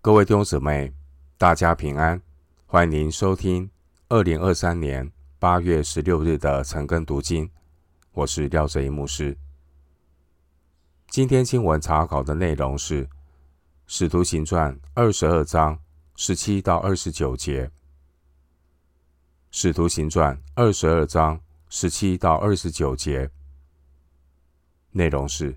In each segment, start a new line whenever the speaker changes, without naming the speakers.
各位弟兄姊妹，大家平安！欢迎您收听二零二三年八月十六日的晨更读经。我是廖哲一牧师。今天经文查考的内容是《使徒行传》二十二章十七到二十九节，《使徒行传》二十二章十七到二十九节内容是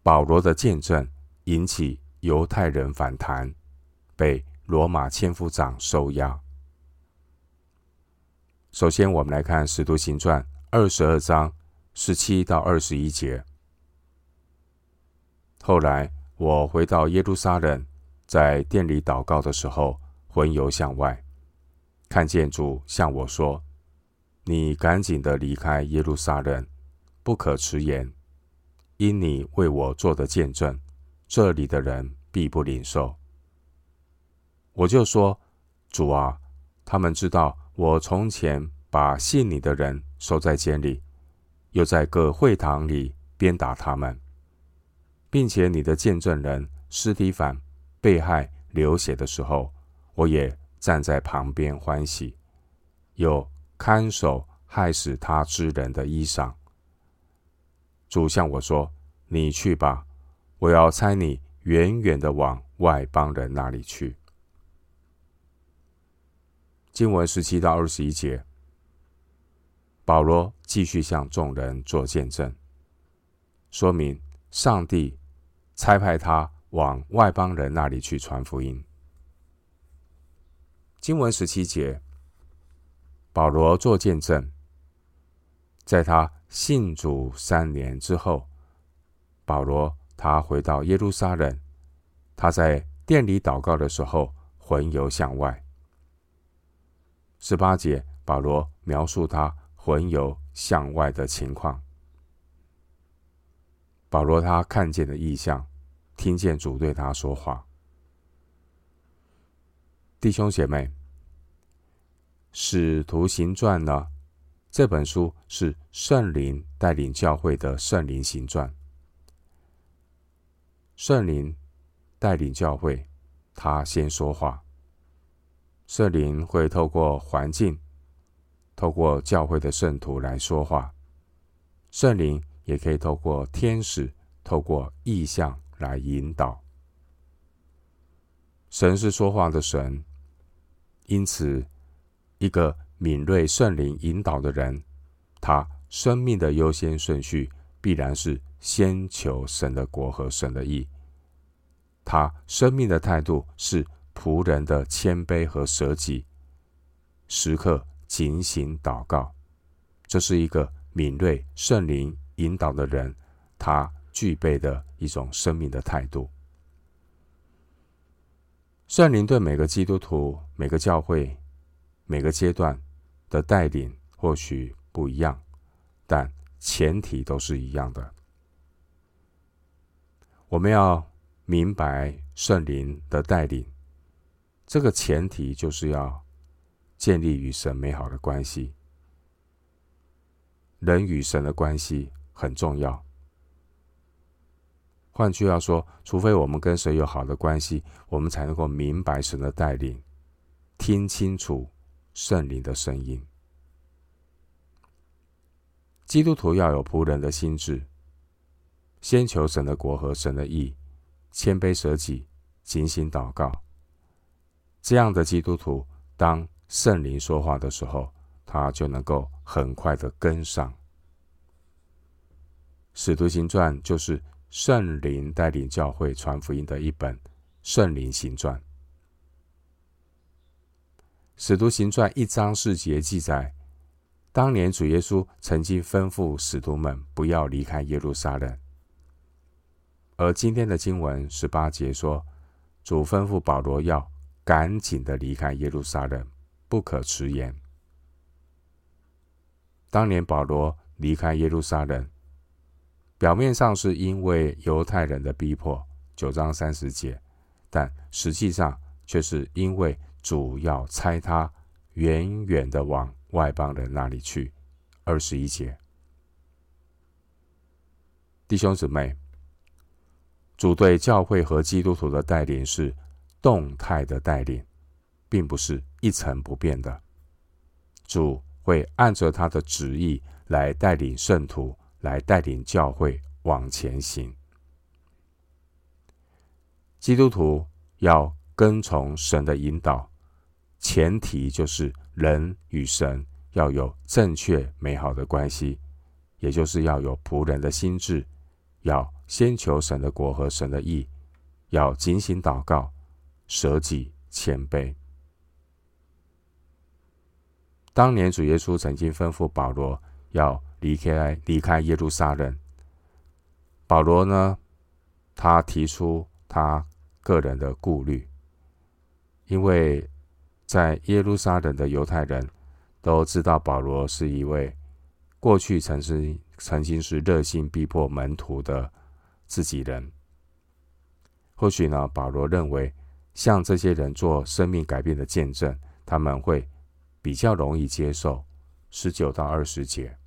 保罗的见证引起犹太人反弹，被罗马千夫长收押。首先，我们来看《使徒行传》二十二章十七到二十一节。后来，我回到耶路撒冷，在店里祷告的时候，魂游向外，看见主向我说：“你赶紧的离开耶路撒冷，不可迟延，因你为我做的见证。”这里的人必不领受。我就说：“主啊，他们知道我从前把信你的人收在监里，又在各会堂里鞭打他们，并且你的见证人司提反被害流血的时候，我也站在旁边欢喜，又看守害死他之人的衣裳。”主向我说：“你去吧。”我要差你远远的往外邦人那里去。经文十七到二十一节，保罗继续向众人做见证，说明上帝差派他往外邦人那里去传福音。经文十七节，保罗做见证，在他信主三年之后，保罗。他回到耶路撒冷，他在殿里祷告的时候，魂游向外。十八节，保罗描述他魂游向外的情况。保罗他看见的异象，听见主对他说话。弟兄姐妹，《使徒行传》呢？这本书是圣灵带领教会的圣灵行传。圣灵带领教会，他先说话。圣灵会透过环境，透过教会的圣徒来说话。圣灵也可以透过天使，透过意象来引导。神是说话的神，因此，一个敏锐圣灵引导的人，他生命的优先顺序必然是先求神的国和神的义。他生命的态度是仆人的谦卑和舍己，时刻警醒祷告。这是一个敏锐圣灵引导的人，他具备的一种生命的态度。圣灵对每个基督徒、每个教会、每个阶段的带领或许不一样，但前提都是一样的。我们要。明白圣灵的带领，这个前提就是要建立与神美好的关系。人与神的关系很重要。换句话说，除非我们跟神有好的关系，我们才能够明白神的带领，听清楚圣灵的声音。基督徒要有仆人的心志，先求神的国和神的义。谦卑舍己，警醒祷告，这样的基督徒，当圣灵说话的时候，他就能够很快的跟上。使徒行传就是圣灵带领教会传福音的一本圣灵行传。使徒行传一章四节记载，当年主耶稣曾经吩咐使徒们不要离开耶路撒冷。而今天的经文十八节说，主吩咐保罗要赶紧的离开耶路撒冷，不可迟延。当年保罗离开耶路撒冷，表面上是因为犹太人的逼迫，九章三十节，但实际上却是因为主要差他远远的往外邦人那里去，二十一节。弟兄姊妹。主对教会和基督徒的带领是动态的带领，并不是一成不变的。主会按着他的旨意来带领圣徒，来带领教会往前行。基督徒要跟从神的引导，前提就是人与神要有正确美好的关系，也就是要有仆人的心志，要先求神的国和神的义，要警醒祷告，舍己谦卑。当年主耶稣曾经吩咐保罗要离开离开耶路撒冷，保罗呢，他提出他个人的顾虑，因为在耶路撒冷的犹太人都知道保罗是一位过去曾是曾经是热心逼迫门徒的自己人。或许呢，保罗认为向这些人做生命改变的见证，他们会。比较容易接受十九到二十节，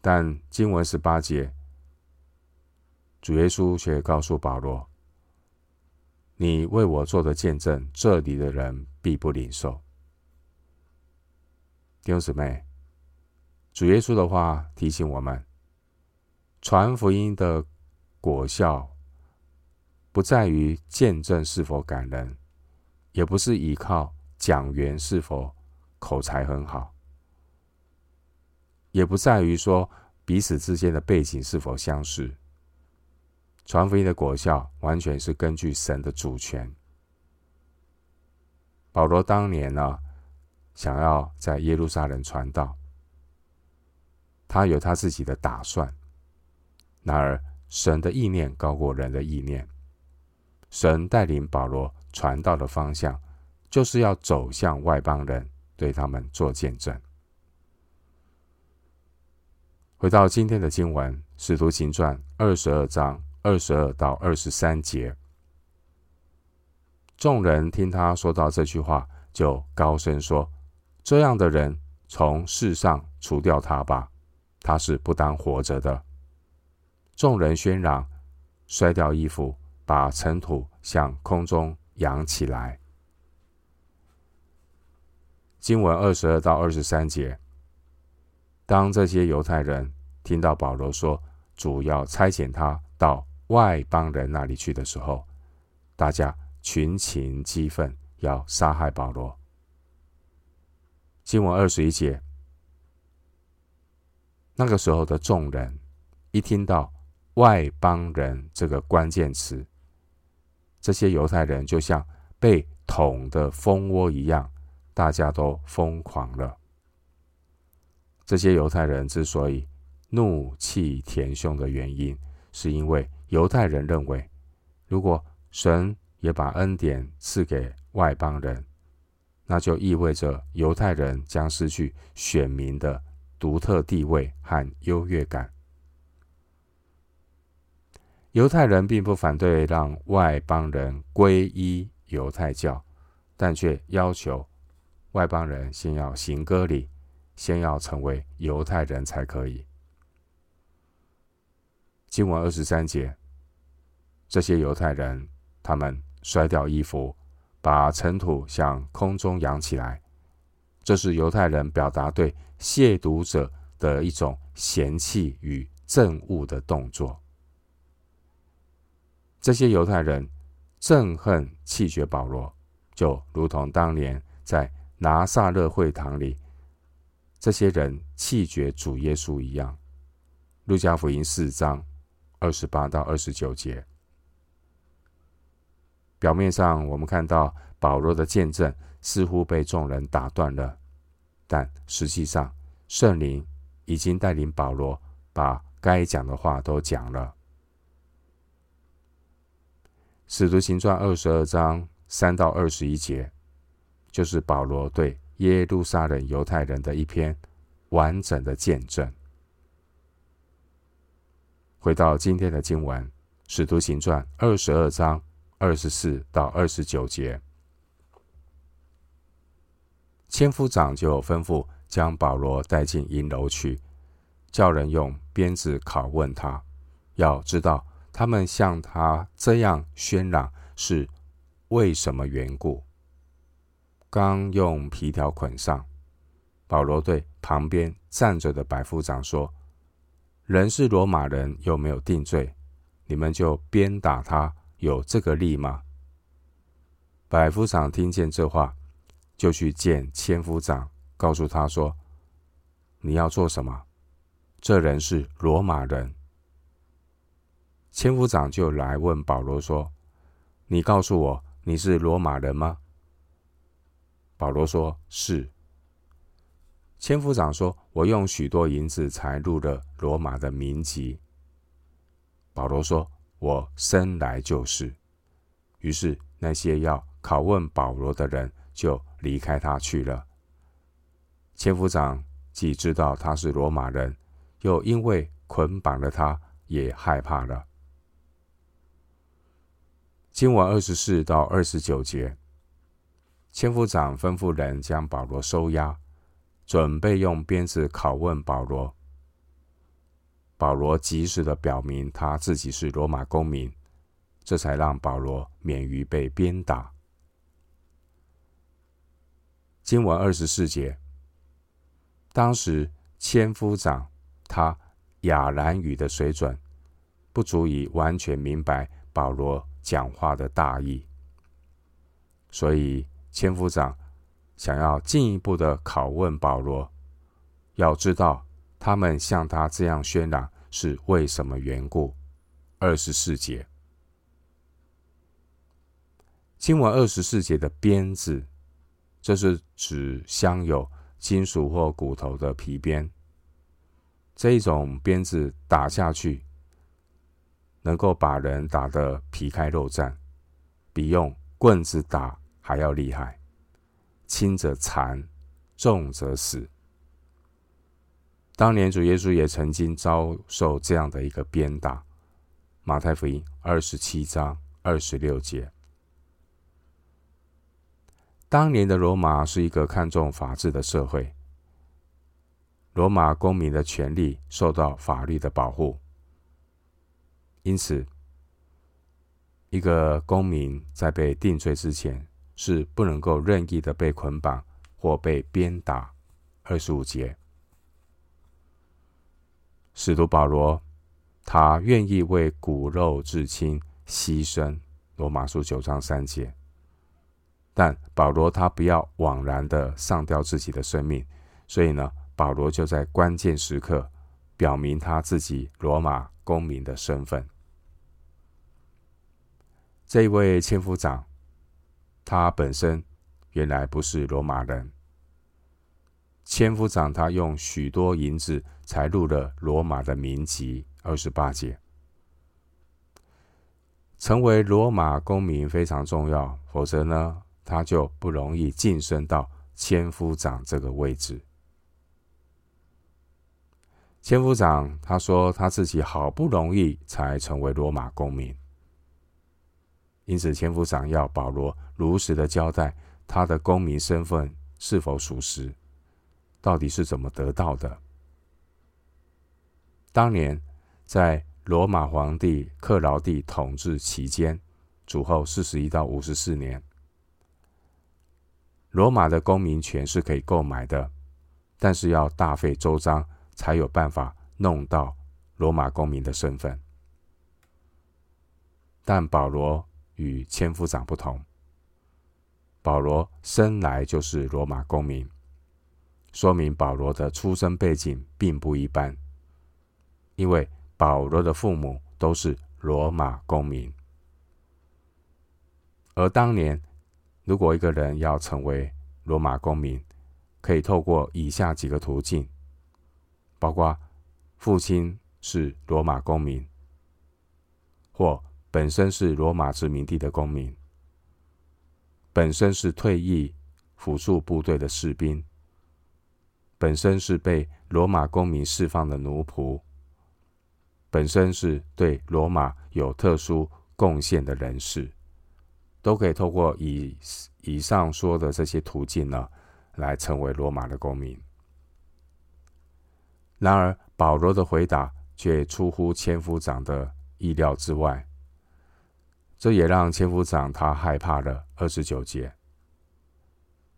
但经文十八节，主耶稣却告诉保罗：“你为我做的见证，这里的人必不领受。”弟兄姊妹，主耶稣的话提醒我们：传福音的果效，不在于见证是否感人，也不是依靠。讲员是否口才很好，也不在于说彼此之间的背景是否相似。传福音的果效完全是根据神的主权。保罗当年呢，想要在耶路撒冷传道，他有他自己的打算。然而，神的意念高过人的意念，神带领保罗传道的方向。就是要走向外邦人，对他们做见证。回到今天的经文，《使徒行传》二十二章二十二到二十三节，众人听他说到这句话，就高声说：“这样的人，从世上除掉他吧，他是不当活着的。”众人喧嚷，摔掉衣服，把尘土向空中扬起来。经文二十二到二十三节，当这些犹太人听到保罗说主要差遣他到外邦人那里去的时候，大家群情激愤，要杀害保罗。经文二十一节，那个时候的众人一听到外邦人这个关键词，这些犹太人就像被捅的蜂窝一样。大家都疯狂了。这些犹太人之所以怒气填胸的原因，是因为犹太人认为，如果神也把恩典赐给外邦人，那就意味着犹太人将失去选民的独特地位和优越感。犹太人并不反对让外邦人皈依犹太教，但却要求。外邦人先要行割礼，先要成为犹太人才可以。经文二十三节，这些犹太人他们摔掉衣服，把尘土向空中扬起来，这是犹太人表达对亵渎者的一种嫌弃与憎恶的动作。这些犹太人憎恨弃绝保罗，就如同当年在。拿撒勒会堂里，这些人气绝主耶稣一样。路加福音四章二十八到二十九节，表面上我们看到保罗的见证似乎被众人打断了，但实际上圣灵已经带领保罗把该讲的话都讲了。使徒行传二十二章三到二十一节。就是保罗对耶路撒冷犹太人的一篇完整的见证。回到今天的经文，《使徒行传》二十二章二十四到二十九节，千夫长就吩咐将保罗带进营楼去，叫人用鞭子拷问他，要知道他们向他这样宣嚷是为什么缘故。刚用皮条捆上，保罗对旁边站着的百夫长说：“人是罗马人，又没有定罪，你们就鞭打他，有这个力吗？”百夫长听见这话，就去见千夫长，告诉他说：“你要做什么？这人是罗马人。”千夫长就来问保罗说：“你告诉我，你是罗马人吗？”保罗说：“是。”千夫长说：“我用许多银子才入了罗马的民籍。”保罗说：“我生来就是。”于是那些要拷问保罗的人就离开他去了。千夫长既知道他是罗马人，又因为捆绑了他，也害怕了。经文二十四到二十九节，千夫长吩咐人将保罗收押，准备用鞭子拷问保罗。保罗及时的表明他自己是罗马公民，这才让保罗免于被鞭打。经文二十四节，当时千夫长他雅兰语的水准不足以完全明白保罗讲话的大意，所以千夫长想要进一步的拷问保罗，要知道他们向他这样宣嚷是为什么缘故。二十四节，经文二十四节的鞭子。这是指镶有金属或骨头的皮鞭。这一种鞭子打下去，能够把人打得皮开肉绽，比用棍子打还要厉害。轻则残，重则死。当年主耶稣也曾经遭受这样的一个鞭打。马太福音二十七章二十六节。当年的罗马是一个看重法治的社会，罗马公民的权利受到法律的保护，因此，一个公民在被定罪之前是不能够任意的被捆绑或被鞭打。二十五节，使徒保罗他愿意为骨肉至亲牺牲。罗马书九章三节。但保罗他不要枉然的上吊自己的生命，所以呢，保罗就在关键时刻表明他自己罗马公民的身份。这位千夫长，他本身原来不是罗马人。千夫长他用许多银子才入了罗马的民籍。二十八节，成为罗马公民非常重要，否则呢，他就不容易晋升到千夫长这个位置。千夫长他说他自己好不容易才成为罗马公民，因此千夫长要保罗如实的交代他的公民身份是否属实，到底是怎么得到的。当年在罗马皇帝克劳地统治期间，主后四十一到五十四年。罗马的公民权是可以购买的，但是要大费周章才有办法弄到罗马公民的身份。但保罗与千夫长不同，保罗生来就是罗马公民，说明保罗的出生背景并不一般，因为保罗的父母都是罗马公民，而当年。如果一个人要成为罗马公民，可以透过以下几个途径，包括父亲是罗马公民，或本身是罗马殖民地的公民，本身是退役辅助部队的士兵，本身是被罗马公民释放的奴仆，本身是对罗马有特殊贡献的人士。都可以透过以以上说的这些途径呢，来成为罗马的公民。然而，保罗的回答却出乎千夫长的意料之外。这也让千夫长他害怕了。二十九节，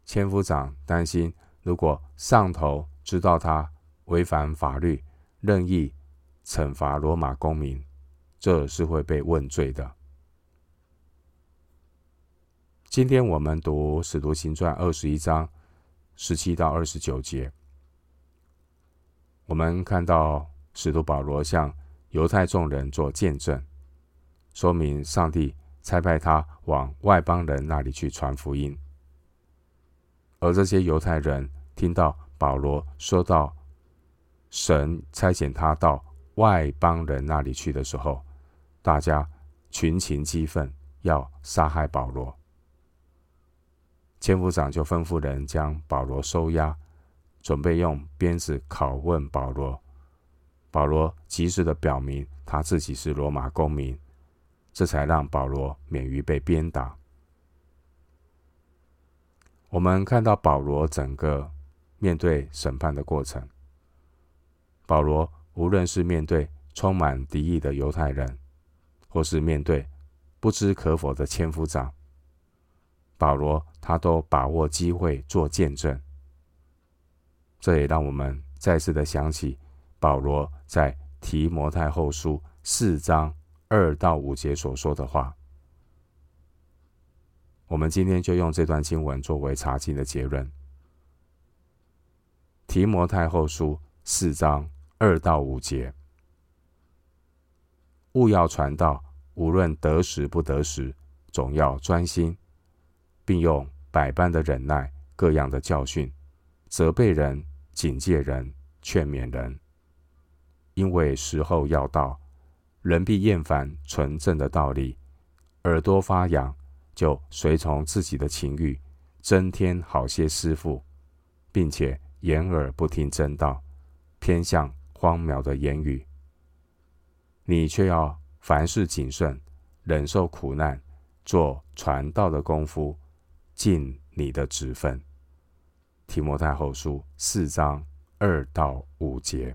千夫长担心，如果上头知道他违反法律，任意惩罚罗马公民，这是会被问罪的。今天我们读《使徒行传》二十一章十七到二十九节，我们看到使徒保罗向犹太众人做见证，说明上帝差派他往外邦人那里去传福音，而这些犹太人听到保罗说到神差遣他到外邦人那里去的时候，大家群情激愤，要杀害保罗。千夫长就吩咐人将保罗收押，准备用鞭子拷问保罗。保罗及时的表明他自己是罗马公民，这才让保罗免于被鞭打。我们看到保罗整个面对审判的过程，保罗无论是面对充满敌意的犹太人，或是面对不知可否的千夫长。保罗他都把握机会做见证，这也让我们再次的想起保罗在提摩太后书四章二到五节所说的话。我们今天就用这段经文作为查经的结论。提摩太后书四章二到五节，务要传道，无论得时不得时，总要专心。并用百般的忍耐，各样的教训，责备人、警戒人、劝勉人。因为时候要到，人必厌烦纯正的道理，耳朵发痒，就随从自己的情欲，增添好些师傅，并且掩耳不听真道，偏向荒谬的言语。你却要凡事谨慎，忍受苦难，做传道的功夫。尽你的职分。提摩太后书四章二到五节。